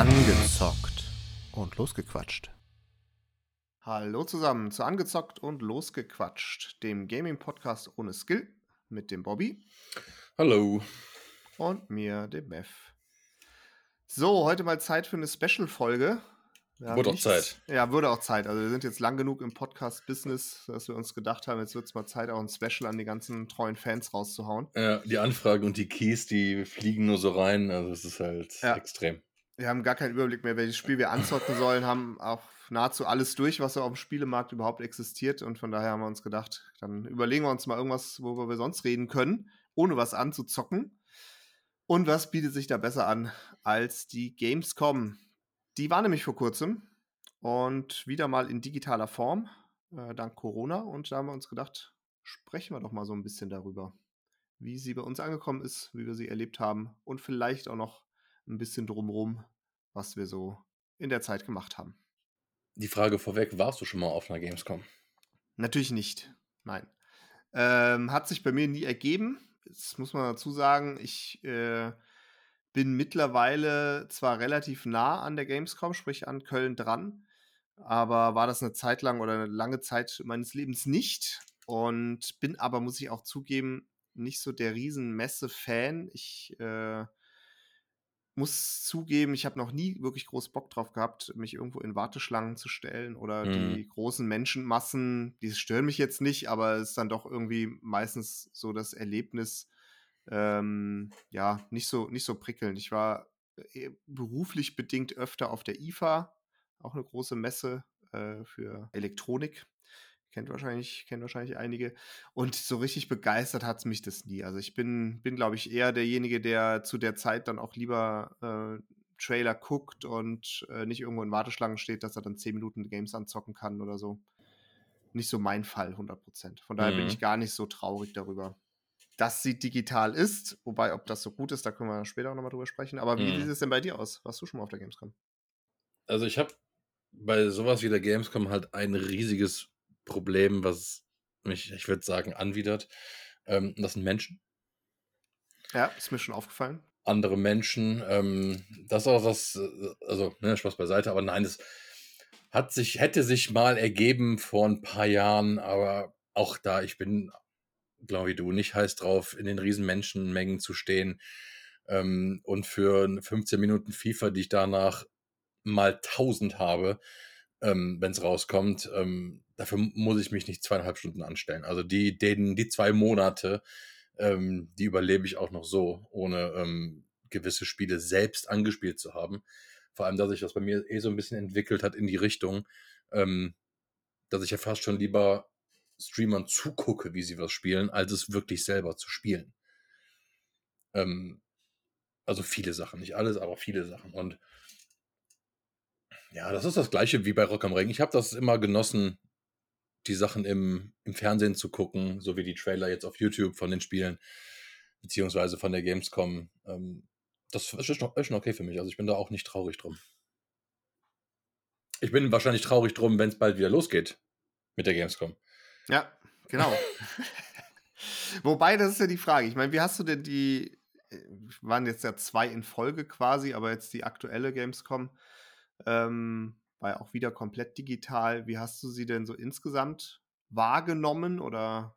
Angezockt und losgequatscht. Hallo zusammen zu Angezockt und losgequatscht, dem Gaming-Podcast ohne Skill mit dem Bobby Hallo. und mir, dem Mev. So, heute mal Zeit für eine Special-Folge. Wurde auch Zeit. Ja, wurde auch Zeit. Also wir sind jetzt lang genug im Podcast-Business, dass wir uns gedacht haben, jetzt wird es mal Zeit, auch ein Special an die ganzen treuen Fans rauszuhauen. Ja, die Anfragen und die Keys, die fliegen nur so rein. Also es ist halt Ja. extrem. Wir haben gar keinen Überblick mehr, welches Spiel wir anzocken sollen, haben auch nahezu alles durch, was so auf dem Spielemarkt überhaupt existiert. Und von daher haben wir uns gedacht, dann überlegen wir uns mal irgendwas, worüber wir sonst reden können, ohne was anzuzocken. Und was bietet sich da besser an als die Gamescom? Die war nämlich vor kurzem und wieder mal in digitaler Form, äh, dank Corona. Und da haben wir uns gedacht, sprechen wir doch mal so ein bisschen darüber, wie sie bei uns angekommen ist, wie wir sie erlebt haben und vielleicht auch noch ein bisschen drumrum, was wir so in der Zeit gemacht haben. Die Frage vorweg, warst du schon mal auf einer Gamescom? Natürlich nicht. Nein. Ähm, hat sich bei mir nie ergeben. Das muss man dazu sagen. Ich äh, bin mittlerweile zwar relativ nah an der Gamescom, sprich an Köln dran, aber war das eine Zeit lang oder eine lange Zeit meines Lebens nicht. Und bin aber, muss ich auch zugeben, nicht so der riesen Messe-Fan. Ich äh, muss zugeben, ich habe noch nie wirklich groß Bock drauf gehabt, mich irgendwo in Warteschlangen zu stellen oder Mhm. die großen Menschenmassen, die stören mich jetzt nicht, aber es ist dann doch irgendwie meistens so das Erlebnis, ähm, ja, nicht so, nicht so prickelnd. Ich war äh, beruflich bedingt öfter auf der IFA, auch eine große Messe äh, für Elektronik. Kennt wahrscheinlich, kennen wahrscheinlich einige. Und so richtig begeistert hat mich das nie. Also ich bin, bin glaube ich, eher derjenige, der zu der Zeit dann auch lieber äh, Trailer guckt und äh, nicht irgendwo in Warteschlangen steht, dass er dann 10 Minuten Games anzocken kann oder so. Nicht so mein Fall, 100%. Von daher bin Mhm. ich gar nicht so traurig darüber, dass sie digital ist. Wobei, ob das so gut ist, da können wir später auch nochmal drüber sprechen. Aber wie Mhm. sieht es denn bei dir aus? Warst du schon mal auf der Gamescom? Also ich habe bei sowas wie der Gamescom halt ein riesiges Problem, was mich, ich würde sagen, anwidert. Ähm, das sind Menschen. Ja, ist mir schon aufgefallen. Andere Menschen. Ähm, das ist auch was, äh, also ne, Spaß beiseite, aber nein, das hat sich, hätte sich mal ergeben vor ein paar Jahren, aber auch da, ich bin, glaube ich, du, nicht heiß drauf, in den riesen Menschenmengen zu stehen ähm, und für 15 Minuten FIFA, die ich danach mal 1000 habe, ähm, wenn es rauskommt, ähm, dafür muss ich mich nicht zweieinhalb Stunden anstellen. Also die, den, die zwei Monate, ähm, die überlebe ich auch noch so, ohne ähm, gewisse Spiele selbst angespielt zu haben. Vor allem, dass sich das bei mir eh so ein bisschen entwickelt hat in die Richtung, ähm, dass ich ja fast schon lieber Streamern zugucke, wie sie was spielen, als es wirklich selber zu spielen. Ähm, also viele Sachen, nicht alles, aber viele Sachen. Und ja, das ist das gleiche wie bei Rock am Ring. Ich habe das immer genossen, die Sachen im, im Fernsehen zu gucken, so wie die Trailer jetzt auf YouTube von den Spielen, beziehungsweise von der Gamescom. Ähm, das ist schon, ist schon okay für mich. Also ich bin da auch nicht traurig drum. Ich bin wahrscheinlich traurig drum, wenn es bald wieder losgeht mit der Gamescom. Ja, genau. Wobei, das ist ja die Frage. Ich meine, wie hast du denn die, äh, waren jetzt ja zwei in Folge quasi, aber jetzt die aktuelle Gamescom ähm, war ja auch wieder komplett digital. Wie hast du sie denn so insgesamt wahrgenommen oder?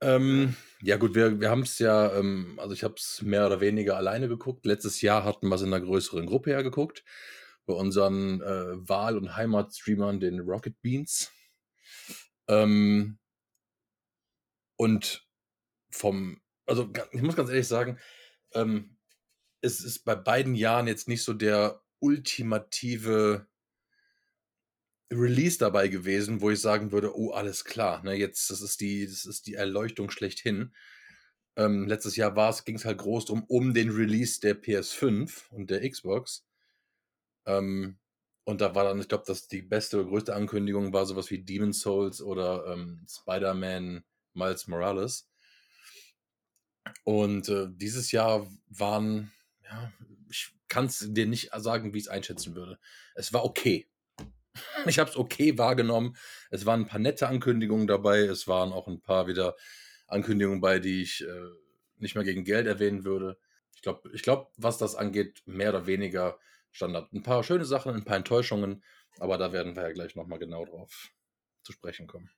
Ähm, ja gut, wir, wir haben es ja, ähm, also ich habe es mehr oder weniger alleine geguckt. Letztes Jahr hatten wir es in einer größeren Gruppe hergeguckt. Bei unseren äh, Wahl- und Heimatstreamern, den Rocket Beans. Ähm, und vom, also ich muss ganz ehrlich sagen, ähm, es ist bei beiden Jahren jetzt nicht so der ultimative Release dabei gewesen, wo ich sagen würde, oh, alles klar, ne, jetzt, das ist die, das ist die Erleuchtung schlechthin. Ähm, letztes Jahr ging es halt groß drum, um den Release der PS5 und der Xbox. Ähm, und da war dann, ich glaube, dass die beste, größte Ankündigung war sowas wie Demon's Souls oder ähm, Spider-Man Miles Morales. Und äh, dieses Jahr waren, ja, ich kann es dir nicht sagen, wie ich es einschätzen würde. Es war okay. Ich habe es okay wahrgenommen. Es waren ein paar nette Ankündigungen dabei. Es waren auch ein paar wieder Ankündigungen bei, die ich äh, nicht mehr gegen Geld erwähnen würde. Ich glaube, ich glaub, was das angeht, mehr oder weniger Standard. Ein paar schöne Sachen, ein paar Enttäuschungen, aber da werden wir ja gleich nochmal genau drauf zu sprechen kommen.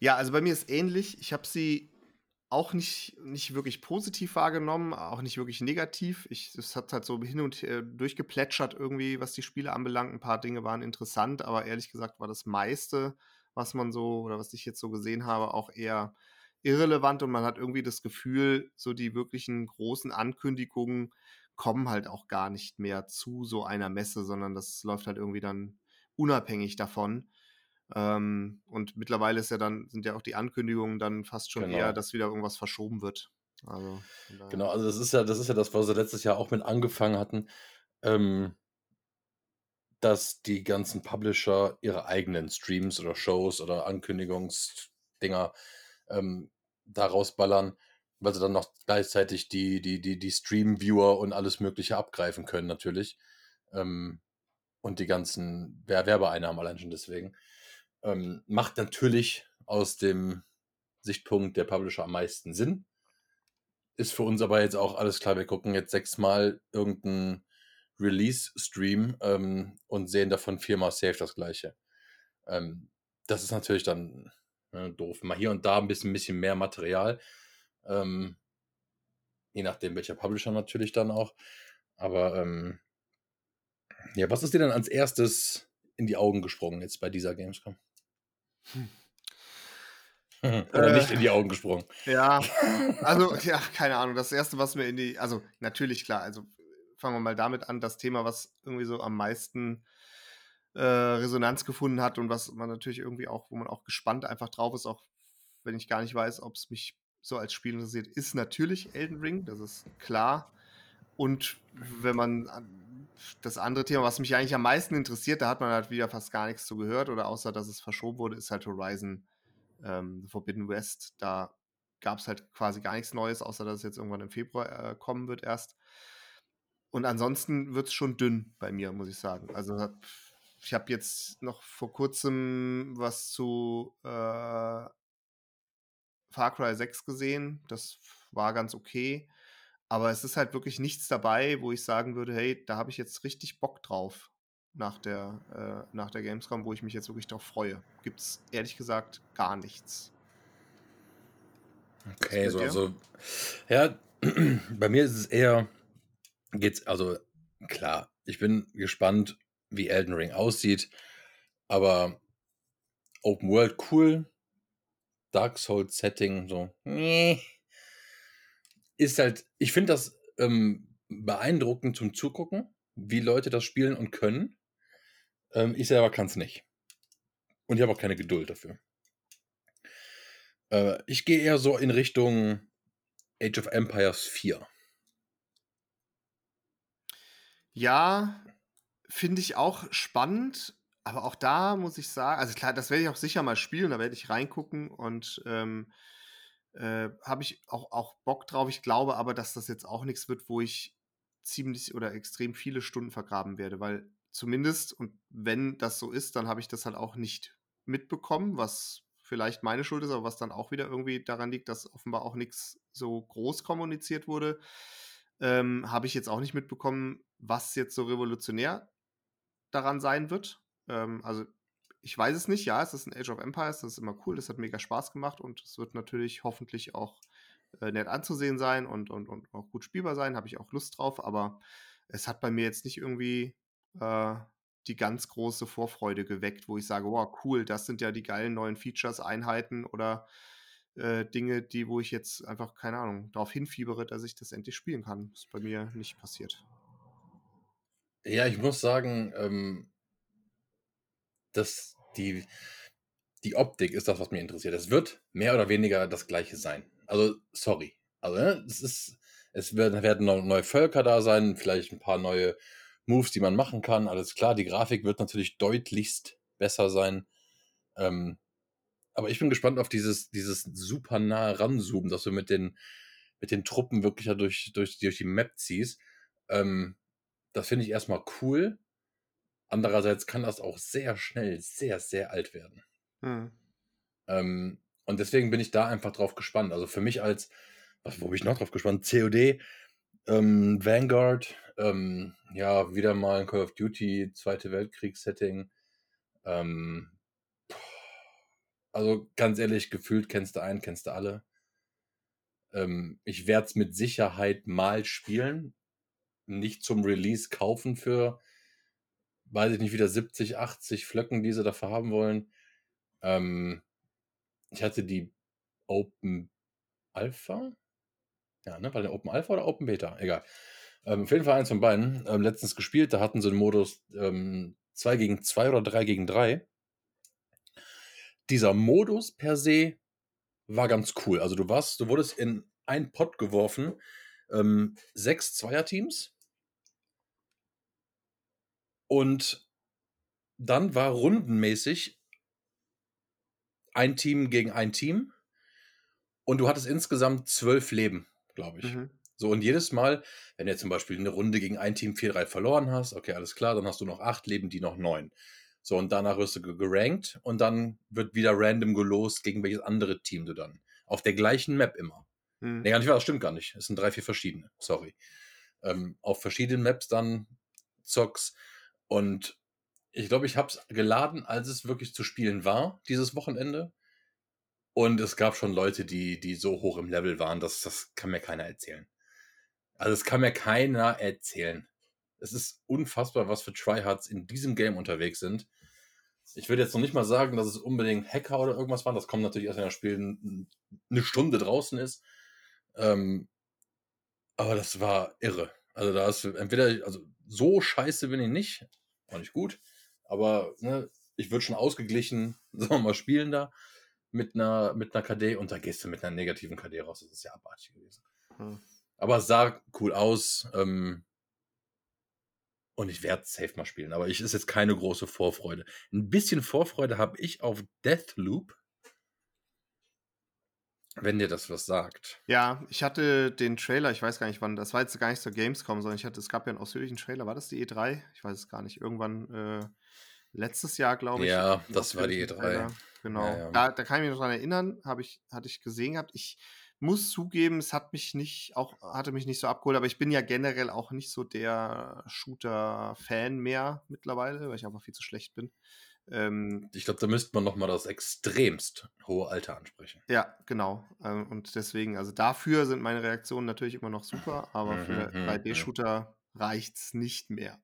Ja, also bei mir ist ähnlich. Ich habe sie auch nicht, nicht wirklich positiv wahrgenommen, auch nicht wirklich negativ. Ich, es hat halt so hin und her durchgeplätschert irgendwie, was die Spiele anbelangt. Ein paar Dinge waren interessant, aber ehrlich gesagt war das meiste, was man so oder was ich jetzt so gesehen habe, auch eher irrelevant und man hat irgendwie das Gefühl, so die wirklichen großen Ankündigungen kommen halt auch gar nicht mehr zu so einer Messe, sondern das läuft halt irgendwie dann unabhängig davon. Ähm, und mittlerweile ist ja dann, sind ja auch die Ankündigungen dann fast schon Genau. eher, dass wieder irgendwas verschoben wird. Also. Genau, also das ist ja, das ist ja das, was wir letztes Jahr auch mit angefangen hatten, ähm, dass die ganzen Publisher ihre eigenen Streams oder Shows oder Ankündigungsdinger ähm, da rausballern, weil sie dann noch gleichzeitig die, die, die, die Stream-Viewer und alles Mögliche abgreifen können, natürlich. Ähm, und die ganzen Wer- Werbeeinnahmen allein schon deswegen. Ähm, macht natürlich aus dem Sichtpunkt der Publisher am meisten Sinn. Ist für uns aber jetzt auch alles klar. Wir gucken jetzt sechsmal irgendeinen Release-Stream ähm, und sehen davon viermal safe das gleiche. Ähm, das ist natürlich dann ne, doof. Mal hier und da ein bisschen, bisschen mehr Material. Ähm, je nachdem, welcher Publisher natürlich dann auch. Aber ähm, ja, was ist dir denn als erstes in die Augen gesprungen jetzt bei dieser Gamescom? Hm. Oder Äh. nicht in die Augen gesprungen? Ja, also, ja, keine Ahnung. Das erste, was mir in die, also natürlich klar, also fangen wir mal damit an, das Thema, was irgendwie so am meisten äh, Resonanz gefunden hat und was man natürlich irgendwie auch, wo man auch gespannt einfach drauf ist, auch wenn ich gar nicht weiß, ob es mich so als Spiel interessiert, ist natürlich Elden Ring, das ist klar. Und wenn man an- das andere Thema, was mich eigentlich am meisten interessiert, da hat man halt wieder fast gar nichts zu gehört oder außer, dass es verschoben wurde, ist halt Horizon ähm, Forbidden West. Da gab es halt quasi gar nichts Neues, außer dass es jetzt irgendwann im Februar äh, kommen wird erst. Und ansonsten wird es schon dünn bei mir, muss ich sagen. Also hab- ich habe jetzt noch vor kurzem was zu äh, Far Cry 6 gesehen. Das war ganz okay. Aber es ist halt wirklich nichts dabei, wo ich sagen würde, hey, da habe ich jetzt richtig Bock drauf nach der, äh, nach der Gamescom, wo ich mich jetzt wirklich drauf freue. Gibt es ehrlich gesagt gar nichts. Okay, so, dir? also, ja, bei mir ist es eher, geht's, also, klar, ich bin gespannt, wie Elden Ring aussieht, aber Open World cool, Dark Souls Setting, so, nee. Ist halt, ich finde das ähm, beeindruckend zum Zugucken, wie Leute das spielen und können. Ähm, ich selber kann es nicht. Und ich habe auch keine Geduld dafür. Äh, ich gehe eher so in Richtung Age of Empires 4. Ja, finde ich auch spannend, aber auch da muss ich sagen, also klar, das werde ich auch sicher mal spielen, da werde ich reingucken und ähm, äh, habe ich auch, auch Bock drauf. Ich glaube aber, dass das jetzt auch nichts wird, wo ich ziemlich oder extrem viele Stunden vergraben werde, weil zumindest, und wenn das so ist, dann habe ich das halt auch nicht mitbekommen, was vielleicht meine Schuld ist, aber was dann auch wieder irgendwie daran liegt, dass offenbar auch nichts so groß kommuniziert wurde ähm, habe ich jetzt auch nicht mitbekommen, was jetzt so revolutionär daran sein wird. Ähm, also ich weiß es nicht, ja, es ist ein Age of Empires, das ist immer cool, das hat mega Spaß gemacht und es wird natürlich hoffentlich auch äh, nett anzusehen sein und, und, und auch gut spielbar sein, habe ich auch Lust drauf, aber es hat bei mir jetzt nicht irgendwie äh, die ganz große Vorfreude geweckt, wo ich sage, wow, cool, das sind ja die geilen neuen Features, Einheiten oder äh, Dinge, die, wo ich jetzt einfach, keine Ahnung, darauf hinfiebere, dass ich das endlich spielen kann. Ist bei mir nicht passiert. Ja, ich muss sagen, ähm, dass die, die Optik ist das, was mich interessiert. Es wird mehr oder weniger das gleiche sein. Also, sorry. Also, ne, es ist, es werden, werden neue Völker da sein, vielleicht ein paar neue Moves, die man machen kann. Alles klar, die Grafik wird natürlich deutlichst besser sein. Ähm, aber ich bin gespannt auf dieses, dieses super nahe Ranzoomen, dass du mit den, mit den Truppen wirklich ja durch, durch, durch die Map ziehst. Ähm, das finde ich erstmal cool. Andererseits kann das auch sehr schnell sehr, sehr alt werden. Hm. Ähm, und deswegen bin ich da einfach drauf gespannt. Also für mich als, was, wo bin ich noch drauf gespannt? COD, Ähm, Vanguard, ähm, ja, wieder mal ein Call of Duty, Zweite Weltkriegs-Setting. Ähm, also ganz ehrlich, gefühlt kennst du einen, kennst du alle. Ähm, ich werde es mit Sicherheit mal spielen. Nicht zum Release kaufen für, weiß ich nicht, wieder 70, 80 Flöcken, die sie dafür haben wollen. Ähm, ich hatte die Open Alpha. Ja, ne? War der Open Alpha oder Open Beta? Egal. Ähm, auf jeden Fall eins von beiden. Ähm, letztens gespielt, da hatten sie den Modus ähm, 2 gegen 2 oder 3 gegen 3. Dieser Modus per se war ganz cool. Also du warst, du wurdest in einen Pot geworfen, ähm, sechs Zweierteams. Und dann war rundenmäßig ein Team gegen ein Team. Und du hattest insgesamt zwölf Leben, glaube ich. Mhm. So, und jedes Mal, wenn du zum Beispiel eine Runde gegen ein Team 4-3 verloren hast, okay, alles klar, dann hast du noch acht Leben, die noch neun. So, und danach wirst du gerankt und dann wird wieder random gelost, gegen welches andere Team du dann. Auf der gleichen Map immer. Mhm. Nee, gar nicht wahr, das stimmt gar nicht. Es sind drei, vier verschiedene, sorry. Ähm, auf verschiedenen Maps dann Zocks. Und ich glaube, ich habe es geladen, als es wirklich zu spielen war, dieses Wochenende. Und es gab schon Leute, die, die so hoch im Level waren, dass das kann mir keiner erzählen. Also es kann mir keiner erzählen. Es ist unfassbar, was für Tryhards in diesem Game unterwegs sind. Ich würde jetzt noch nicht mal sagen, dass es unbedingt Hacker oder irgendwas waren. Das kommt natürlich erst, wenn das Spiel eine Stunde draußen ist. Ähm, aber das war irre. Also da ist entweder, also so scheiße bin ich nicht, auch nicht gut, aber ne, ich würde schon ausgeglichen, sagen wir mal, spielen da mit einer, mit einer KD und da gehst du mit einer negativen KD raus. Das ist ja abartig gewesen. Hm. Aber es sah cool aus. Ähm, und ich werde safe mal spielen. Aber ich ist jetzt keine große Vorfreude. Ein bisschen Vorfreude habe ich auf Deathloop. Wenn dir das was sagt. Ja, ich hatte den Trailer, ich weiß gar nicht wann, das war jetzt gar nicht zur Gamescom, sondern ich hatte, es gab ja einen ausführlichen Trailer, war das die E3? Ich weiß es gar nicht. Irgendwann äh, letztes Jahr, glaube ich. Ja, das war die E3. Trailer. Genau. Ja, ja. Da, da kann ich mich noch dran erinnern, habe ich, hatte ich gesehen gehabt. Ich muss zugeben, es hat mich nicht, auch hatte mich nicht so abgeholt, aber ich bin ja generell auch nicht so der Shooter-Fan mehr mittlerweile, weil ich einfach viel zu schlecht bin. Ähm, Ich glaube, da müsste man nochmal das extremst hohe Alter ansprechen. ja, genau. Ähm, und deswegen, also dafür sind meine Reaktionen natürlich immer noch super, aber Mhm, für mhm, 3D-Shooter reicht's nicht mehr.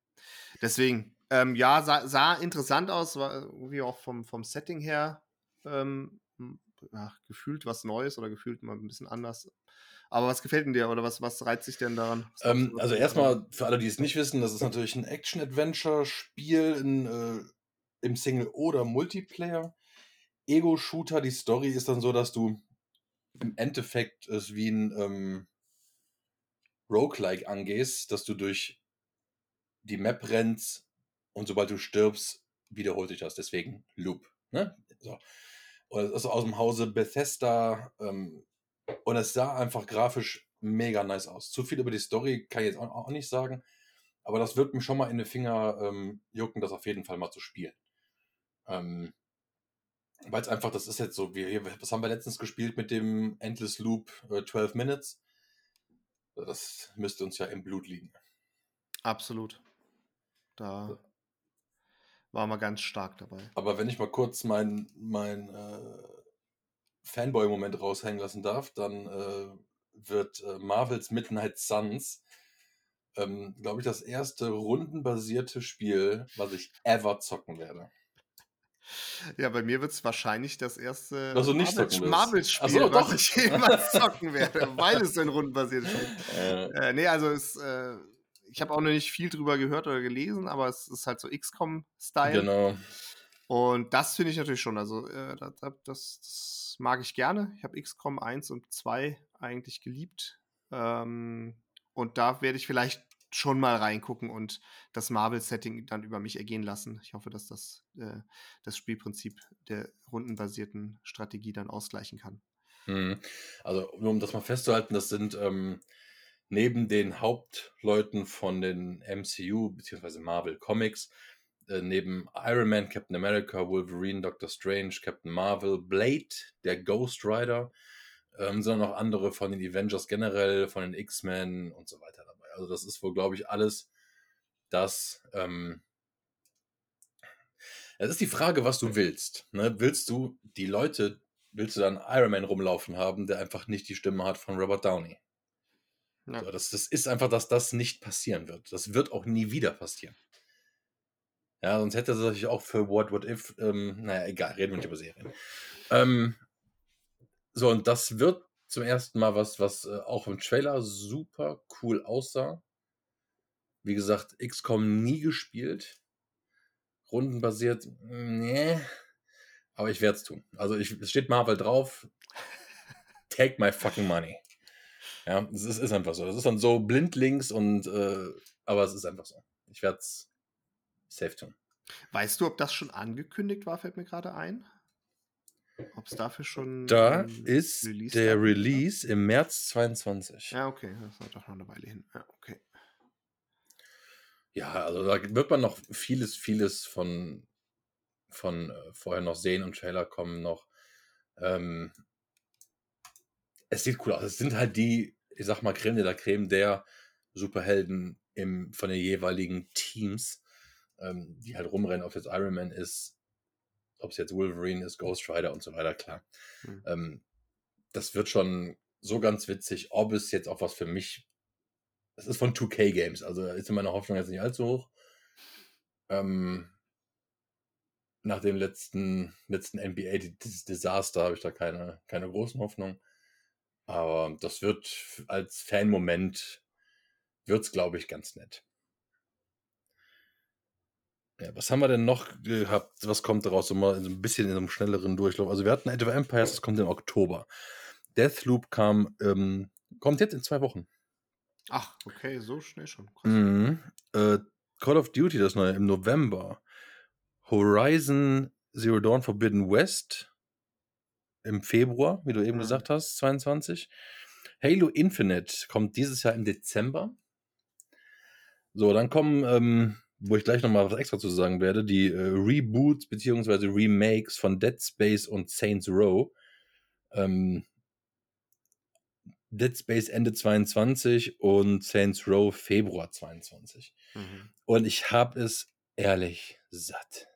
Deswegen, ähm, ja, sah, sah interessant aus, war irgendwie auch vom, vom Setting her ähm, ja, gefühlt was Neues oder gefühlt mal ein bisschen anders. Aber was gefällt denn dir oder was, was reizt sich denn daran? Ähm, also dich erstmal, für alle, die es nicht wissen, das ist natürlich ein Action-Adventure-Spiel in, äh, im Single- oder Multiplayer. Ego-Shooter, die Story ist dann so, dass du im Endeffekt es wie ein ähm, Roguelike angehst, dass du durch die Map rennst und sobald du stirbst, wiederholt sich das. Deswegen Loop. Ne? So. Ist aus dem Hause Bethesda ähm, und es sah einfach grafisch mega nice aus. Zu viel über die Story kann ich jetzt auch, auch nicht sagen, aber das wird mir schon mal in den Finger ähm, jucken, das auf jeden Fall mal zu spielen. Ähm, Weil es einfach, das ist jetzt so, wir, was haben wir letztens gespielt mit dem Endless Loop äh, 12 Minutes? Das müsste uns ja im Blut liegen. Absolut. Da war man ganz stark dabei. Aber wenn ich mal kurz meinen mein, äh, Fanboy-Moment raushängen lassen darf, dann äh, wird äh, Marvels Midnight Suns, ähm, glaube ich, das erste rundenbasierte Spiel, was ich ever zocken werde. Ja, bei mir wird es wahrscheinlich das erste Also nicht. Marvel-Spiel, so, was doch. ich jemals zocken werde, weil es so ein rundenbasiertes Spiel ist. Äh, Äh, nee, also es, äh, ich habe auch noch nicht viel drüber gehört oder gelesen, aber es ist halt so XCOM-Style. genau. Und das finde ich natürlich schon. Also, äh, das, das, das mag ich gerne. Ich habe XCOM 1 und 2 eigentlich geliebt. Ähm, und da werde ich vielleicht schon mal reingucken und das Marvel-Setting dann über mich ergehen lassen. Ich hoffe, dass das äh, das Spielprinzip der rundenbasierten Strategie dann ausgleichen kann. Mhm. Also, nur um das mal festzuhalten, das sind ähm, neben den Hauptleuten von den MCU bzw. Marvel Comics, äh, neben Iron Man, Captain America, Wolverine, Doctor Strange, Captain Marvel, Blade, der Ghost Rider, ähm, sondern auch andere von den Avengers generell, von den X-Men und so weiter. Also das ist wohl, glaube ich, alles das. Ähm, es ist die Frage, was du willst. Ne? Willst du die Leute, willst du dann Iron Man rumlaufen haben, der einfach nicht die Stimme hat von Robert Downey? Ja. So, das, das ist einfach, dass das nicht passieren wird. Das wird auch nie wieder passieren. Ja, sonst hätte er sich auch für What What If, ähm, naja, egal, reden wir nicht über Serien. Ähm, so, und das wird zum ersten Mal was, was äh, auch im Trailer super cool aussah. Wie gesagt, XCOM nie gespielt. Rundenbasiert, nee. Aber ich werde es tun. Also ich, es steht Marvel drauf. Take my fucking money. Ja, es ist, ist einfach so. Das ist dann so blindlings und äh, aber es ist einfach so. Ich werde es safe tun. Weißt du, ob das schon angekündigt war, fällt mir gerade ein? Ob es dafür schon. Da ist Release der Release im März 22. Ja, okay. Das ist doch noch eine Weile hin. Ja, okay. Ja, also da wird man noch vieles, vieles von, von äh, vorher noch sehen und Trailer kommen noch. Ähm, es sieht cool aus. Es sind halt die, ich sag mal, Creme de la Creme der Superhelden im, von den jeweiligen Teams, ähm, die halt rumrennen, ob jetzt Iron Man ist, ob es jetzt Wolverine ist, Ghost Rider und so weiter, klar. Mhm. Ähm, das wird schon so ganz witzig, ob es jetzt auch was für mich das ist von 2K Games, also ist meine Hoffnung jetzt nicht allzu hoch. Ähm, nach dem letzten, letzten NBA Desaster habe ich da keine, keine großen Hoffnungen. Aber das wird als Fan-Moment, wird es, glaube ich, ganz nett. Ja, was haben wir denn noch gehabt? Was kommt daraus? So mal so ein bisschen in einem schnelleren Durchlauf. Also wir hatten Age of Empires, das kommt im Oktober. Deathloop kam, ähm, kommt jetzt in zwei Wochen. Ach, okay, so schnell schon. Mhm. Äh, Call of Duty, das neue, im November. Horizon Zero Dawn Forbidden West im Februar, wie du eben mhm. gesagt hast, 22. Halo Infinite kommt dieses Jahr im Dezember. So, dann kommen, ähm, wo ich gleich nochmal was extra zu sagen werde, die äh, Reboots bzw. Remakes von Dead Space und Saints Row. Ähm, Dead Space Ende 22 und Saints Row Februar 22. Mhm. Und ich habe es ehrlich satt.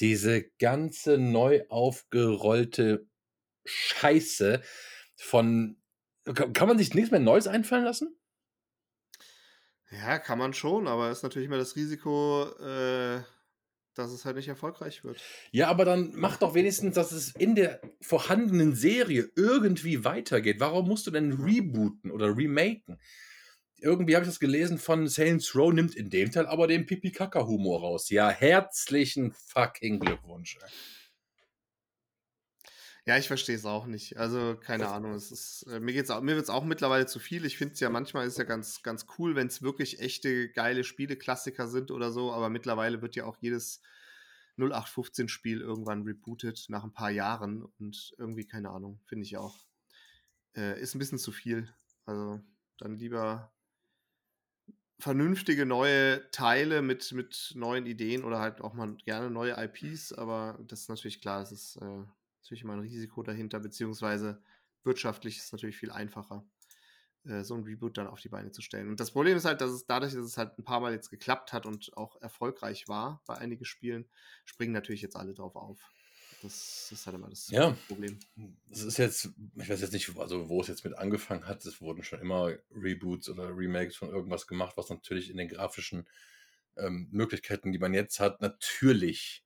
Diese ganze neu aufgerollte Scheiße von. Kann man sich nichts mehr Neues einfallen lassen? Ja, kann man schon, aber ist natürlich immer das Risiko, äh, dass es halt nicht erfolgreich wird. Ja, aber dann mach doch wenigstens, dass es in der vorhandenen Serie irgendwie weitergeht. Warum musst du denn rebooten oder remaken? Irgendwie habe ich das gelesen von Saints Row nimmt in dem Teil aber den Pipi-Kaka-Humor raus. Ja, herzlichen fucking Glückwunsch. Ja, ich verstehe es auch nicht. Also, keine das Ahnung. Es ist, äh, mir geht's auch, mir wird es auch mittlerweile zu viel. Ich finde es ja manchmal ist ja ganz, ganz cool, wenn es wirklich echte geile Spiele-Klassiker sind oder so, aber mittlerweile wird ja auch jedes 0815-Spiel irgendwann rebootet nach ein paar Jahren und irgendwie, keine Ahnung, finde ich auch. Äh, ist ein bisschen zu viel. Also dann lieber vernünftige neue Teile mit, mit neuen Ideen oder halt auch mal gerne neue IPs, aber das ist natürlich klar, das ist äh, natürlich immer ein Risiko dahinter, beziehungsweise wirtschaftlich ist es natürlich viel einfacher, äh, so ein Reboot dann auf die Beine zu stellen. Und das Problem ist halt, dass es dadurch, dass es halt ein paar Mal jetzt geklappt hat und auch erfolgreich war bei einigen Spielen, springen natürlich jetzt alle drauf auf. Das ist halt immer das ja. Problem. Es ist jetzt, ich weiß jetzt nicht, also wo es jetzt mit angefangen hat. Es wurden schon immer Reboots oder Remakes von irgendwas gemacht, was natürlich in den grafischen ähm, Möglichkeiten, die man jetzt hat, natürlich,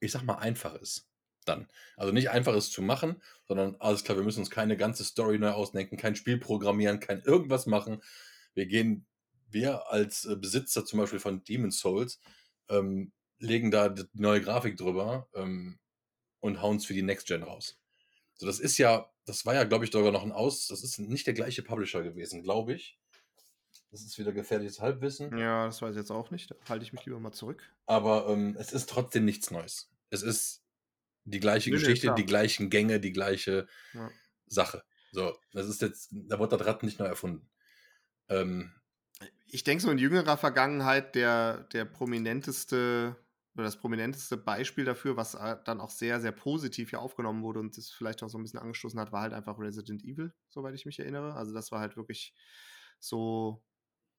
ich sag mal, einfach ist dann. Also nicht einfach ist zu machen, sondern alles klar, wir müssen uns keine ganze Story neu ausdenken, kein Spiel programmieren, kein irgendwas machen. Wir gehen, wir als äh, Besitzer zum Beispiel von Demon's Souls, ähm, legen da die neue Grafik drüber ähm, und hauen es für die Next Gen raus. So, das ist ja, das war ja, glaube ich, sogar noch ein Aus, das ist nicht der gleiche Publisher gewesen, glaube ich. Das ist wieder gefährliches Halbwissen. Ja, das weiß ich jetzt auch nicht. Da halte ich mich lieber mal zurück. Aber ähm, es ist trotzdem nichts Neues. Es ist die gleiche nee, Geschichte, nee, die gleichen Gänge, die gleiche ja. Sache. So, das ist jetzt, da wurde das Rad nicht neu erfunden. Ähm, ich denke, so in jüngerer Vergangenheit der, der prominenteste oder das prominenteste Beispiel dafür, was äh, dann auch sehr, sehr positiv hier aufgenommen wurde und das vielleicht auch so ein bisschen angestoßen hat, war halt einfach Resident Evil, soweit ich mich erinnere. Also das war halt wirklich so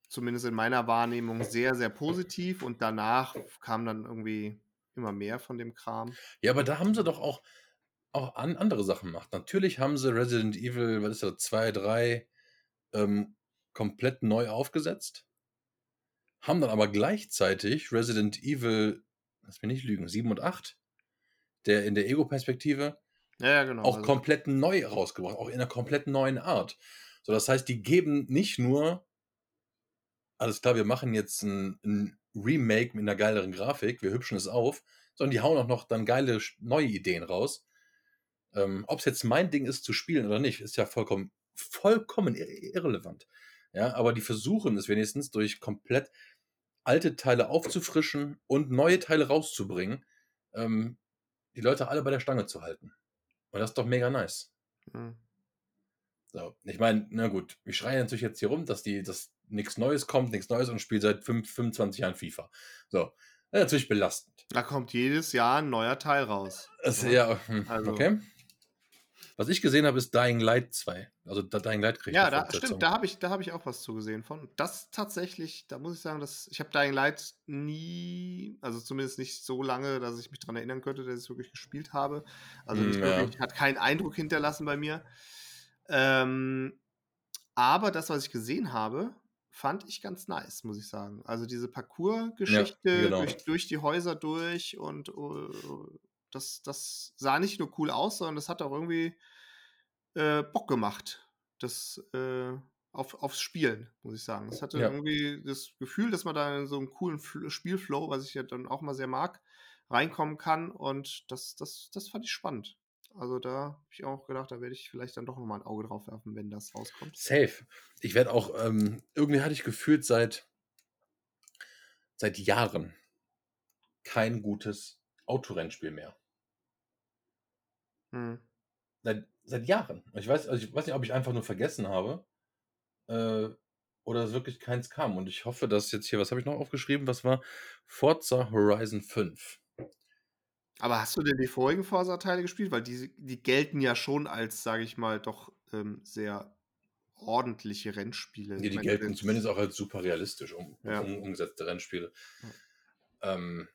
zumindest in meiner Wahrnehmung sehr, sehr positiv und danach kam dann irgendwie immer mehr von dem Kram. Ja, aber da haben sie doch auch, auch an andere Sachen gemacht. Natürlich haben sie Resident Evil, was ist das, 2, 3 ähm, komplett neu aufgesetzt, haben dann aber gleichzeitig Resident Evil, lass mich nicht lügen, 7 und 8, der in der Ego-Perspektive, Ja, ja, genau. auch also- komplett neu rausgebracht, auch in einer komplett neuen Art. So, das heißt, die geben nicht nur, alles klar, wir machen jetzt ein, ein Remake mit einer geileren Grafik, wir hübschen es auf, sondern die hauen auch noch dann geile neue Ideen raus. Ähm, Ob es jetzt mein Ding ist zu spielen oder nicht, ist ja vollkommen, vollkommen ir- irrelevant. Ja, aber die versuchen es wenigstens durch komplett alte Teile aufzufrischen und neue Teile rauszubringen, ähm, die Leute alle bei der Stange zu halten. Und das ist doch mega nice. Mhm. So, ich meine, na gut, wir schreien natürlich jetzt hier rum, dass die, dass nichts Neues kommt, nichts Neues und spielt seit fünf- 25 Jahren FIFA. So, das ist natürlich belastend. Da kommt jedes Jahr ein neuer Teil raus. Das, Ja. hm, Also- okay. Was ich gesehen habe, ist Dying Light 2. Also Dying Light kriegt Ja, da, stimmt, da habe ich, da hab ich auch was zugesehen von. Das tatsächlich, da muss ich sagen, dass ich habe Dying Light nie, also zumindest nicht so lange, dass ich mich daran erinnern könnte, dass ich es wirklich gespielt habe. Also nicht Mm, ja. wirklich, hat keinen Eindruck hinterlassen bei mir. Ähm, aber das, was ich gesehen habe, fand ich ganz nice, muss ich sagen. Also diese Parcours-Geschichte Ja, genau. durch, durch die Häuser durch und äh, das, das sah nicht nur cool aus, sondern das hat auch irgendwie äh, Bock gemacht, das äh, auf, aufs Spielen, muss ich sagen. Es hatte Ja. irgendwie das Gefühl, dass man da in so einen coolen Fl Spielflow, was ich ja dann auch mal sehr mag, reinkommen kann und das, das, das fand ich spannend. Also da habe ich auch gedacht, da werde ich vielleicht dann doch nochmal ein Auge drauf werfen, wenn das rauskommt. Safe. Ich werde auch, ähm, irgendwie hatte ich gefühlt seit, seit Jahren kein gutes Autorennspiel mehr. Hm. Seit, seit Jahren. Ich weiß, also ich weiß nicht, ob ich einfach nur vergessen habe äh, oder es wirklich keins kam. Und ich hoffe, dass jetzt hier, was habe ich noch aufgeschrieben? Was war Forza Horizon 5? Aber hast du denn die vorigen Forsa-Teile gespielt? Weil die, die gelten ja schon als, sage ich mal, doch ähm, sehr ordentliche Rennspiele. Die, Ich die meine, gelten zumindest auch als super realistisch um, Ja. um, umgesetzte Rennspiele. Ähm,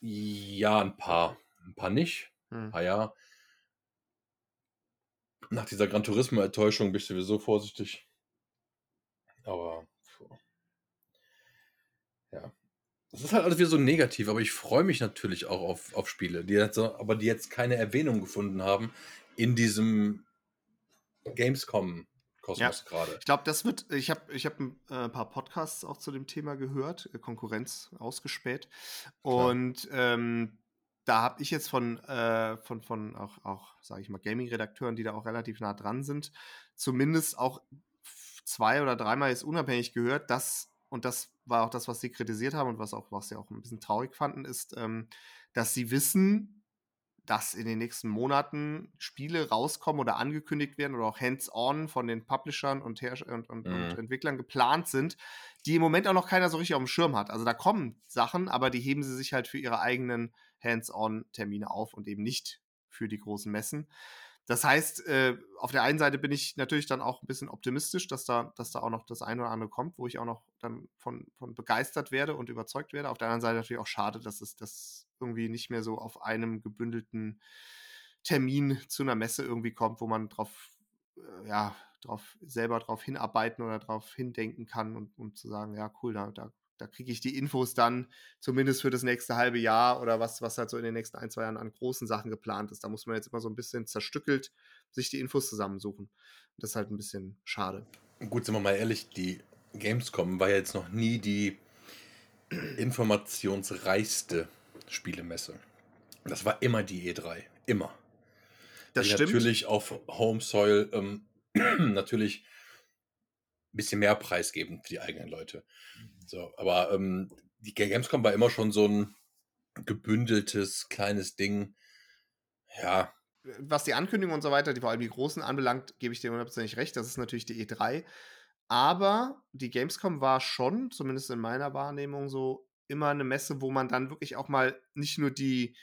ja, ein paar. Ein paar nicht. Hm. Ein paar ja. Nach dieser Gran Turismo-Enttäuschung bin ich sowieso vorsichtig. Aber, puh. ja. Es ist halt alles wieder so negativ, aber ich freue mich natürlich auch auf, auf Spiele, die jetzt, aber die jetzt keine Erwähnung gefunden haben in diesem Gamescom-Kosmos gerade. Ich glaube, das wird, ich habe ich hab ein äh, paar Podcasts auch zu dem Thema gehört, äh, Konkurrenz ausgespäht. Klar. Und ähm, da habe ich jetzt von, äh, von, von auch, auch sage ich mal, Gaming-Redakteuren, die da auch relativ nah dran sind, zumindest auch zwei oder dreimal jetzt unabhängig gehört, dass, und das war auch das, was sie kritisiert haben und was auch, was sie auch ein bisschen traurig fanden, ist, ähm, dass sie wissen, dass in den nächsten Monaten Spiele rauskommen oder angekündigt werden oder auch hands-on von den Publishern und, Herrsch und, und, und Mhm. Entwicklern geplant sind, die im Moment auch noch keiner so richtig auf dem Schirm hat. Also da kommen Sachen, aber die heben sie sich halt für ihre eigenen Hands-on-Termine auf und eben nicht für die großen Messen. Das heißt, äh, auf der einen Seite bin ich natürlich dann auch ein bisschen optimistisch, dass da, dass da auch noch das eine oder andere kommt, wo ich auch noch dann von, von begeistert werde und überzeugt werde. Auf der anderen Seite natürlich auch schade, dass es das irgendwie nicht mehr so auf einem gebündelten Termin zu einer Messe irgendwie kommt, wo man drauf, äh, ja, drauf selber drauf hinarbeiten oder drauf hindenken kann und, und zu sagen, ja, cool, da, da, da kriege ich die Infos dann zumindest für das nächste halbe Jahr oder was, was halt so in den nächsten ein, zwei Jahren an großen Sachen geplant ist. Da muss man jetzt immer so ein bisschen zerstückelt sich die Infos zusammensuchen. Das ist halt ein bisschen schade. Gut, sind wir mal ehrlich, die Gamescom war ja jetzt noch nie die informationsreichste Spielemesse. Das war immer die E3. Immer. Das die stimmt. natürlich auf Home Soil ähm, natürlich ein bisschen mehr Preis geben für die eigenen Leute. So, aber ähm, die Gamescom war immer schon so ein gebündeltes kleines Ding. Ja, was die Ankündigung und so weiter, die vor allem die großen anbelangt, gebe ich dir hundertprozentig recht. Das ist natürlich die E3. Aber die Gamescom war schon, zumindest in meiner Wahrnehmung, so immer eine Messe, wo man dann wirklich auch mal nicht nur die,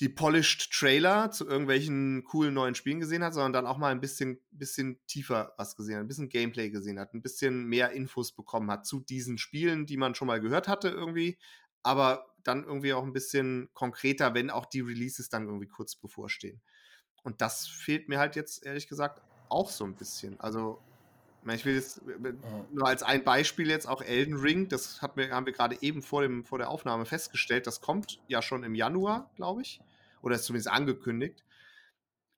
die polished Trailer zu irgendwelchen coolen neuen Spielen gesehen hat, sondern dann auch mal ein bisschen, bisschen tiefer was gesehen hat, ein bisschen Gameplay gesehen hat, ein bisschen mehr Infos bekommen hat zu diesen Spielen, die man schon mal gehört hatte irgendwie, aber dann irgendwie auch ein bisschen konkreter, wenn auch die Releases dann irgendwie kurz bevorstehen. Und das fehlt mir halt jetzt ehrlich gesagt auch so ein bisschen. Also ich will jetzt nur als ein Beispiel jetzt auch Elden Ring, das hat wir, haben wir gerade eben vor, dem, vor der Aufnahme festgestellt, das kommt ja schon im Januar, glaube ich, oder ist zumindest angekündigt.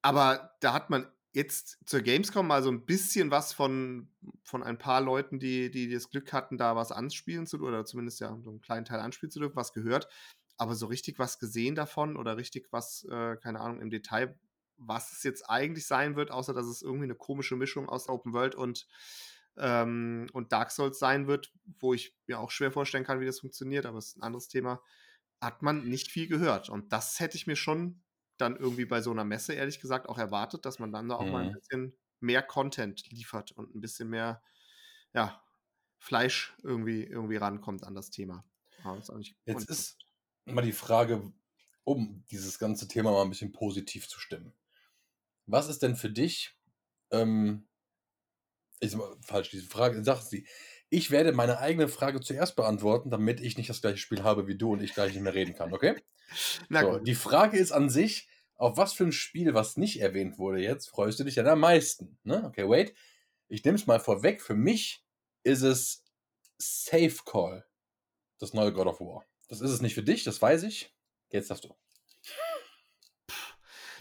Aber da hat man jetzt zur Gamescom mal so ein bisschen was von, von ein paar Leuten, die, die das Glück hatten, da was anspielen zu oder zumindest ja so einen kleinen Teil anspielen zu dürfen, was gehört. Aber so richtig was gesehen davon oder richtig was, äh, keine Ahnung, im Detail was es jetzt eigentlich sein wird, außer dass es irgendwie eine komische Mischung aus Open World und, ähm, und Dark Souls sein wird, wo ich mir auch schwer vorstellen kann, wie das funktioniert, aber es ist ein anderes Thema, hat man nicht viel gehört. Und das hätte ich mir schon dann irgendwie bei so einer Messe, ehrlich gesagt, auch erwartet, dass man dann da auch mhm. mal ein mhm. bisschen mehr Content liefert und ein bisschen mehr, ja, Fleisch irgendwie, irgendwie rankommt an das Thema. Das Jetzt ist mal die Frage, um dieses ganze Thema mal ein bisschen positiv zu stimmen. Was ist denn für dich, ähm, ich falsch, diese Frage, sag sie. Ich werde meine eigene Frage zuerst beantworten, damit ich nicht das gleiche Spiel habe wie du und ich gleich nicht mehr reden kann, okay? Na so, gut. Die Frage ist an sich, auf was für ein Spiel, was nicht erwähnt wurde jetzt, freust du dich denn am meisten? Ne? Okay, wait. Ich nehme es mal vorweg. Für mich ist es Safe Call, das neue God of War. Das ist es nicht für dich, das weiß ich. Jetzt darfst du.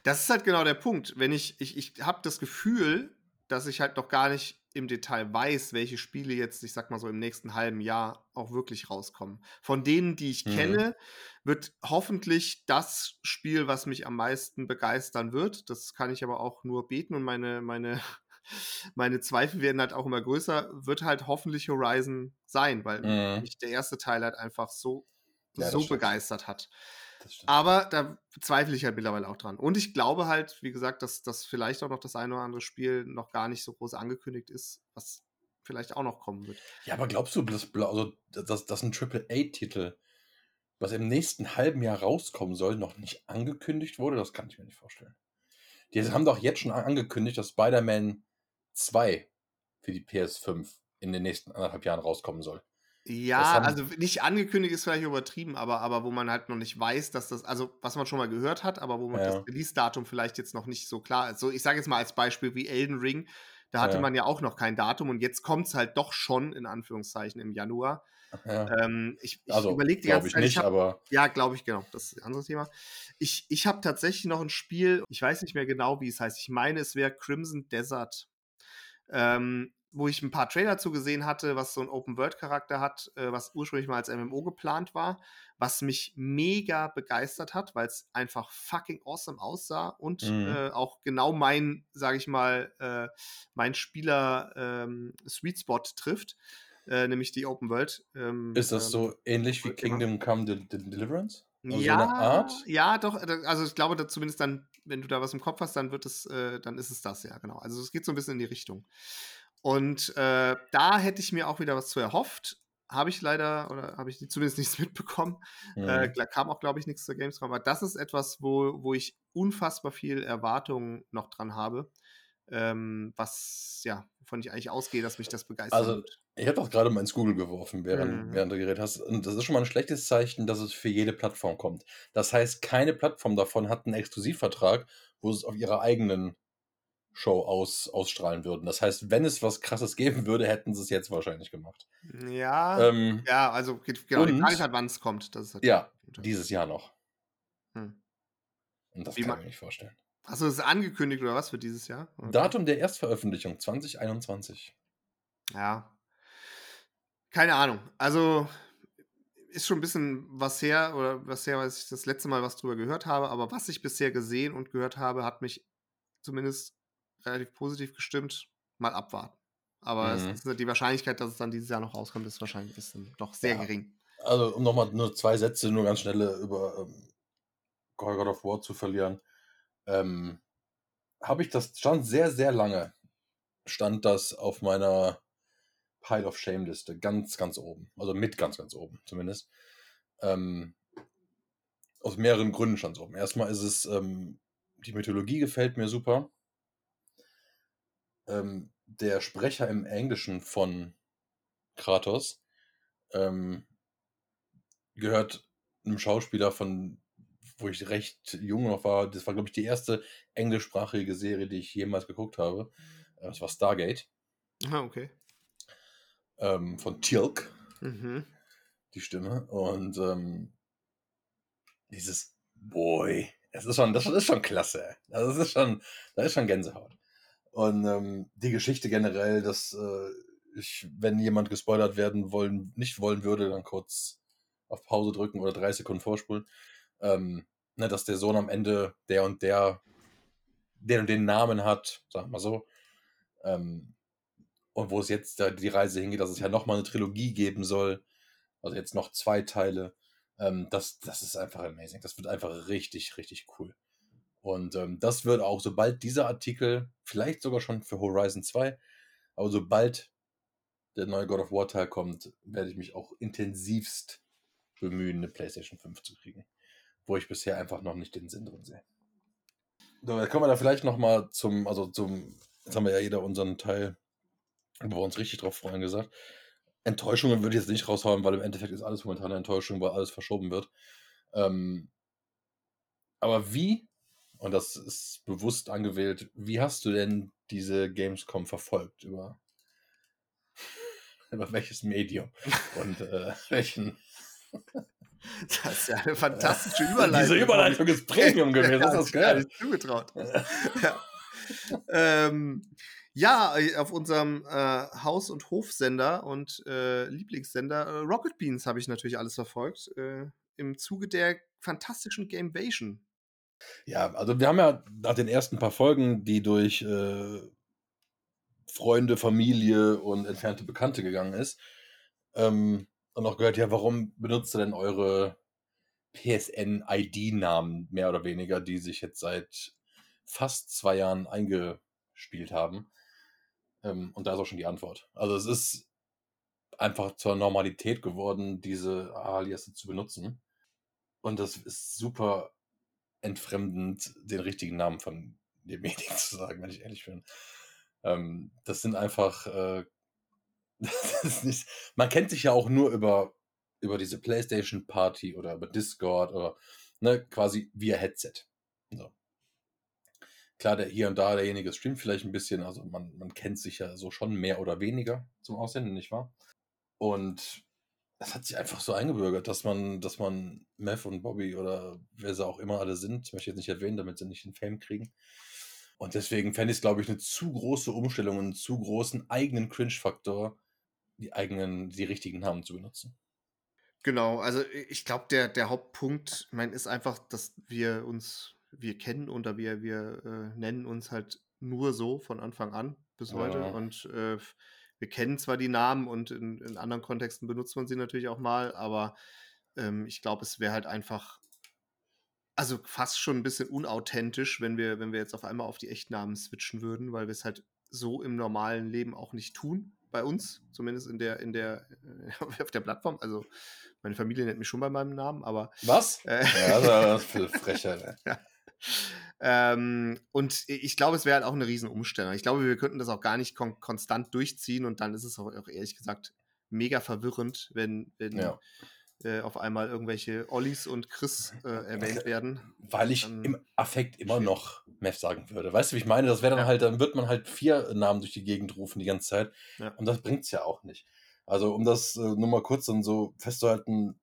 Das ist halt genau der Punkt. Wenn ich, ich, ich habe das Gefühl, dass ich halt noch gar nicht im Detail weiß, welche Spiele jetzt, ich sag mal so, im nächsten halben Jahr auch wirklich rauskommen. Von denen, die ich mhm. kenne, wird hoffentlich das Spiel, was mich am meisten begeistern wird. Das kann ich aber auch nur beten und meine, meine, meine Zweifel werden halt auch immer größer, wird halt hoffentlich Horizon sein, weil mhm. mich der erste Teil halt einfach so, ja, so begeistert hat. Aber da zweifle ich halt mittlerweile auch dran. Und ich glaube halt, wie gesagt, dass, dass vielleicht auch noch das eine oder andere Spiel noch gar nicht so groß angekündigt ist, was vielleicht auch noch kommen wird. Ja, aber glaubst du, dass, also, dass, dass ein Triple-A-Titel, was im nächsten halben Jahr rauskommen soll, noch nicht angekündigt wurde? Das kann ich mir nicht vorstellen. Die haben doch jetzt schon angekündigt, dass Spider-Man 2 für die PS5 in den nächsten anderthalb Jahren rauskommen soll. Ja, also nicht angekündigt ist vielleicht übertrieben, aber, aber wo man halt noch nicht weiß, dass das, also was man schon mal gehört hat, aber wo man ja. das Release-Datum vielleicht jetzt noch nicht so klar ist. So, ich sage jetzt mal als Beispiel wie Elden Ring, da hatte ja. man ja auch noch kein Datum und jetzt kommt es halt doch schon in Anführungszeichen im Januar. Ja. Ähm, ich, ich also, überlege die ganze Zeit. Nicht, hab, aber ja, glaube ich, genau. Das ist ein anderes Thema. Ich, ich habe tatsächlich noch ein Spiel, ich weiß nicht mehr genau, wie es heißt. Ich meine, es wäre Crimson Desert. Ähm, wo ich ein paar Trailer zugesehen hatte, was so einen Open-World-Charakter hat, äh, was ursprünglich mal als MMO geplant war, was mich mega begeistert hat, weil es einfach fucking awesome aussah und mhm. äh, auch genau mein, sage ich mal, äh, mein Spieler ähm, Sweet Spot trifft, äh, nämlich die Open World. Ähm, Ist das so ähm, ähnlich wie Kingdom Come Del Del Deliverance? Also ja, so ja, doch. Also ich glaube, da zumindest dann, wenn du da was im Kopf hast, dann wird es, äh, dann ist es das ja, genau. Also es geht so ein bisschen in die Richtung. Und äh, da hätte ich mir auch wieder was zu erhofft. Habe ich leider, oder habe ich zumindest nichts mitbekommen. Äh, mhm. Äh, kam auch, glaube ich, nichts zur Gamescom. Aber das ist etwas, wo, wo ich unfassbar viel Erwartungen noch dran habe. Ähm, was, ja, wovon ich eigentlich ausgehe, dass mich das begeistert. Also, ich habe doch gerade mal ins Google geworfen, während, mhm. während du geredet hast. Und das ist schon mal ein schlechtes Zeichen, dass es für jede Plattform kommt. Das heißt, keine Plattform davon hat einen Exklusivvertrag, wo es auf ihrer eigenen Show aus, ausstrahlen würden. Das heißt, wenn es was Krasses geben würde, hätten sie es jetzt wahrscheinlich gemacht. Ja, ähm, ja, also genau, und, die Frage ist halt, wann es kommt. Halt ja, dieses Jahr noch. Hm. Und das Wie kann ich mir nicht vorstellen. Hast du das angekündigt oder was für dieses Jahr? Oder? Datum der Erstveröffentlichung 2021. Ja. Keine Ahnung. Also ist schon ein bisschen was her, oder was her, was ich das letzte Mal was drüber gehört habe, aber was ich bisher gesehen und gehört habe, hat mich zumindest relativ positiv gestimmt. Mal abwarten. Aber mhm. ist, die Wahrscheinlichkeit, dass es dann dieses Jahr noch rauskommt, ist wahrscheinlich ist doch sehr ja. gering. Also, um nochmal nur zwei Sätze, nur ganz schnelle über ähm, God of War zu verlieren. Ähm, habe ich das stand sehr, sehr lange, stand das auf meiner Pile of Shame-Liste, ganz, ganz oben. Also mit ganz, ganz oben zumindest. Ähm, Aus mehreren Gründen schon so. Erstmal ist es, ähm, die Mythologie gefällt mir super. Ähm, der Sprecher im Englischen von Kratos ähm, gehört einem Schauspieler von, wo ich recht jung noch war. Das war, glaube ich, die erste englischsprachige Serie, die ich jemals geguckt habe. Äh, Das war Stargate Ah, okay. ähm, von Tilk, Mhm. die Stimme. Und ähm, dieses Boy, das ist schon, das ist schon klasse. das ist schon, da ist schon Gänsehaut. Und ähm, die Geschichte generell, dass äh, ich, wenn jemand gespoilert werden wollen, nicht wollen würde, dann kurz auf Pause drücken oder drei Sekunden vorspulen. Ähm, ne, dass der Sohn am Ende der und der, der und den Namen hat, sag mal so. Ähm, und wo es jetzt die Reise hingeht, dass es ja nochmal eine Trilogie geben soll. Also jetzt noch zwei Teile. Ähm, das, das ist einfach amazing. Das wird einfach richtig, richtig cool. Und ähm, das wird auch, sobald dieser Artikel, vielleicht sogar schon für Horizon 2, aber sobald der neue God of War Teil kommt, werde ich mich auch intensivst bemühen, eine PlayStation 5 zu kriegen. Wo ich bisher einfach noch nicht den Sinn drin sehe. So, dann kommen wir da vielleicht nochmal zum, also zum, jetzt haben wir ja jeder unseren Teil, wo wir uns richtig drauf freuen, gesagt. Enttäuschungen würde ich jetzt nicht raushauen, weil im Endeffekt ist alles momentan eine Enttäuschung, weil alles verschoben wird. Ähm, aber wie, und das ist bewusst angewählt, wie hast du denn diese Gamescom verfolgt? Über, über welches Medium? Und äh, welchen. Das ist ja eine fantastische Überleitung. Diese Überleitung ist Premium gewesen, das Ja, ist ich gar geil. zugetraut. ja. Ähm, ja, auf unserem äh, Haus- und Hofsender und äh, Lieblingssender äh, Rocket Beans habe ich natürlich alles verfolgt. Äh, Im Zuge der fantastischen Gamevasion. Ja, also wir haben ja nach den ersten paar Folgen, die durch äh, Freunde, Familie und entfernte Bekannte gegangen ist, ähm, und auch gehört, ja, warum benutzt ihr denn eure PSN-ID-Namen mehr oder weniger, die sich jetzt seit fast zwei Jahren eingespielt haben? Ähm, und da ist auch schon die Antwort. Also es ist einfach zur Normalität geworden, diese Aliasse zu benutzen. Und das ist super entfremdend, den richtigen Namen von dem Medien zu sagen, wenn ich ehrlich bin. Ähm, das sind einfach, äh, das ist nicht, man kennt sich ja auch nur über, über diese PlayStation Party oder über Discord oder ne, quasi via Headset. So. Klar, der hier und da, derjenige streamt vielleicht ein bisschen, also man, man kennt sich ja so schon mehr oder weniger zum Aussehen, nicht wahr? Und es hat sich einfach so eingebürgert, dass man, dass man Mev und Bobby oder wer sie auch immer alle sind, möchte ich jetzt nicht erwähnen, damit sie nicht den Fame kriegen. Und deswegen fände ich es, glaube ich, eine zu große Umstellung und einen zu großen eigenen Cringe-Faktor, die eigenen, die richtigen Namen zu benutzen. Genau, also ich glaube, der, der Hauptpunkt, mein, ist einfach, dass wir uns, wir kennen oder wir, wir äh, nennen uns halt nur so von Anfang an bis heute. Ja. Und äh, wir kennen zwar die Namen und in, in anderen Kontexten benutzt man sie natürlich auch mal, aber ähm, ich glaube, es wäre halt einfach, also fast schon ein bisschen unauthentisch, wenn wir, wenn wir jetzt auf einmal auf die Echtnamen switchen würden, weil wir es halt so im normalen Leben auch nicht tun. Bei uns, zumindest in der, in der, äh, auf der Plattform. Also meine Familie nennt mich schon bei meinem Namen, aber Was? äh, Ja, das ist eine Frechheit. ey. Ähm, und ich glaube, es wäre halt auch eine Riesenumstellung. Ich glaube, wir könnten das auch gar nicht kon konstant durchziehen und dann ist es auch, auch ehrlich gesagt mega verwirrend, wenn, wenn Ja. äh, auf einmal irgendwelche Ollis und Chris äh, erwähnt werden. Weil ich Dann im Affekt immer noch Mev sagen würde. Weißt du, wie ich meine? Das wäre dann Ja. halt, dann wird man halt vier Namen durch die Gegend rufen die ganze Zeit. Ja. Und das bringt's ja auch nicht. Also, um das äh, nur mal kurz dann so festzuhalten,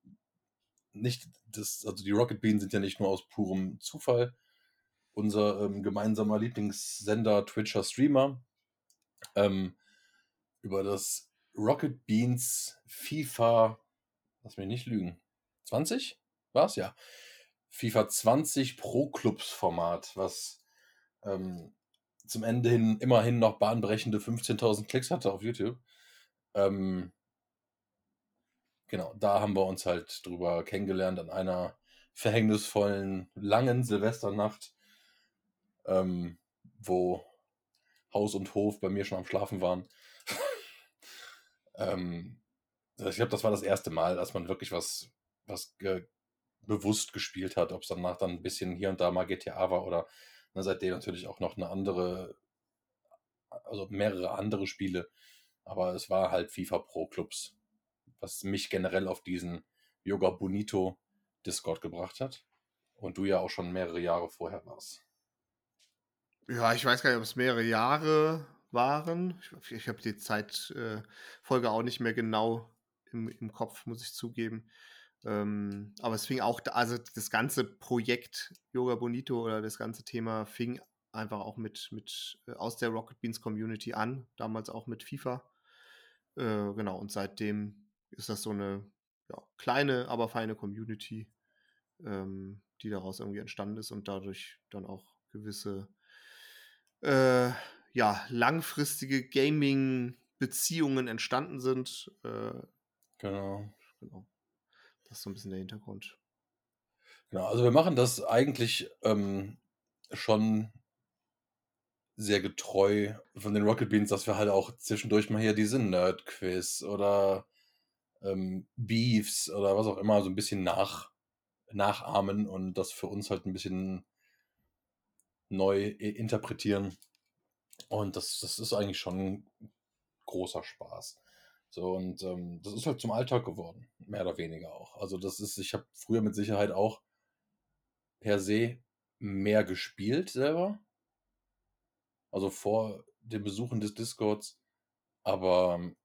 nicht das, also die Rocket Beans sind ja nicht nur aus purem Zufall. Unser ähm, gemeinsamer Lieblingssender, Twitcher Streamer, ähm, über das Rocket Beans FIFA, lass mich nicht lügen, 20? War's ja. FIFA 20 Pro Clubs Format, was ähm, zum Ende hin immerhin noch bahnbrechende 15.000 Klicks hatte auf YouTube. Ähm, genau, da haben wir uns halt drüber kennengelernt an einer verhängnisvollen, langen Silvesternacht, ähm, wo Haus und Hof bei mir schon am Schlafen waren. ähm, also ich glaube, das war das erste Mal, dass man wirklich was, was ge bewusst gespielt hat, ob es danach dann ein bisschen hier und da mal GTA war oder ne, seitdem natürlich auch noch eine andere, also mehrere andere Spiele. Aber es war halt FIFA Pro Clubs, was mich generell auf diesen Yoga Bonito Discord gebracht hat. Und du ja auch schon mehrere Jahre vorher warst. Ja, ich weiß gar nicht, ob es mehrere Jahre waren. Ich, ich habe die Zeitfolge äh, auch nicht mehr genau im, im Kopf, muss ich zugeben. Ähm, aber es fing auch, also das ganze Projekt Yoga Bonito oder das ganze Thema fing einfach auch mit, mit äh, aus der Rocket Beans Community an, damals auch mit FIFA. Äh, genau, und seitdem ist das so eine ja, kleine, aber feine Community, ähm, die daraus irgendwie entstanden ist und dadurch dann auch gewisse äh, ja, langfristige Gaming-Beziehungen entstanden sind. Äh, genau. genau. Das ist so ein bisschen der Hintergrund. Genau, also wir machen das eigentlich ähm, schon sehr getreu von den Rocket Beans, dass wir halt auch zwischendurch mal hier diese Nerd-Quiz oder ähm, Beefs oder was auch immer so ein bisschen nach, nachahmen und das für uns halt ein bisschen neu interpretieren. Und das, das ist eigentlich schon großer Spaß. So, und ähm, das ist halt zum Alltag geworden, mehr oder weniger auch. Also, das ist, ich habe früher mit Sicherheit auch per se mehr gespielt selber. Also vor dem Besuchen des Discords, aber ähm,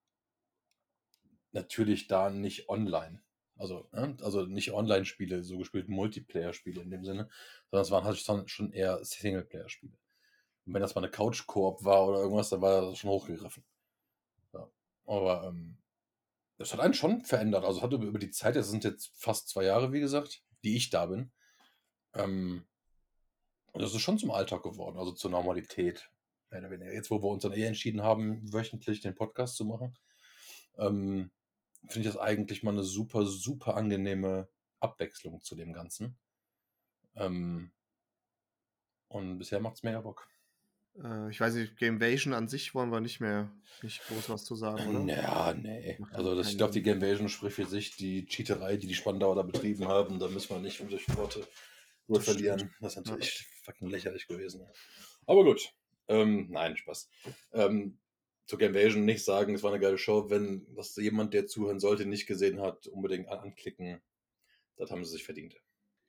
natürlich da nicht online. Also, ne? also nicht Online-Spiele, so gespielt Multiplayer-Spiele in dem Sinne, sondern es waren halt schon eher Singleplayer-Spiele. Und wenn das mal eine Couch-Koop war oder irgendwas, dann war das schon hochgegriffen. Aber ähm, das hat einen schon verändert. Also hat über die Zeit, das sind jetzt fast zwei Jahre, wie gesagt, die ich da bin. Ähm, und das ist schon zum Alltag geworden, also zur Normalität. Jetzt, wo wir uns dann eh entschieden haben, wöchentlich den Podcast zu machen, ähm, finde ich das eigentlich mal eine super, super angenehme Abwechslung zu dem Ganzen. Ähm, und bisher macht es mega Bock. Äh, ich weiß nicht, Gamevasion an sich wollen wir nicht mehr nicht groß was zu sagen, oder? Ja, nee. Also das, ich glaube, die Gamevasion spricht für sich, die Cheaterei, die die Spandauer da betrieben haben, da müssen wir nicht um durch Worte nur verlieren. Das ist natürlich ja. fucking lächerlich gewesen. Aber gut. Ähm, nein, Spaß. Ähm, zu Gamevasion nicht sagen, es war eine geile Show. Wenn das jemand, der zuhören sollte, nicht gesehen hat, unbedingt anklicken. Das haben sie sich verdient.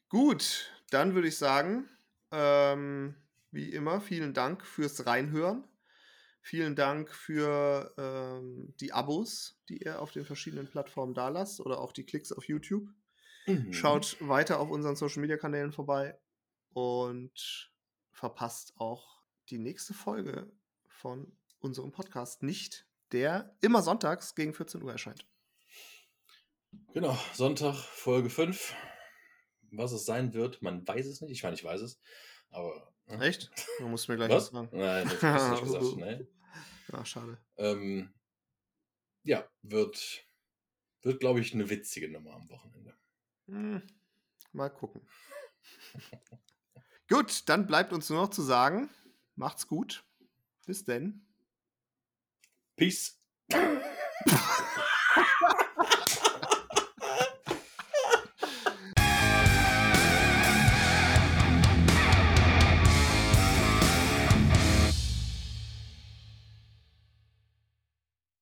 Gut, dann würde ich sagen, ähm, wie immer, vielen Dank fürs Reinhören. Vielen Dank für ähm, die Abos, die ihr auf den verschiedenen Plattformen da lasst oder auch die Klicks auf YouTube. Mhm. Schaut weiter auf unseren Social Media Kanälen vorbei und verpasst auch die nächste Folge von unserem Podcast nicht, der immer sonntags gegen 14 Uhr erscheint. Genau, Sonntag, Folge 5. Was es sein wird, man weiß es nicht. Ich meine, ich weiß es. Aber hm? Echt? Du musst mir gleich was, sagen. Nein, das hast du nicht gesagt. Nee. Ach, schade. Ähm, ja, wird, wird glaube ich, eine witzige Nummer am Wochenende. Hm, mal gucken. gut, dann bleibt uns nur noch zu sagen, macht's gut. Bis denn. Peace.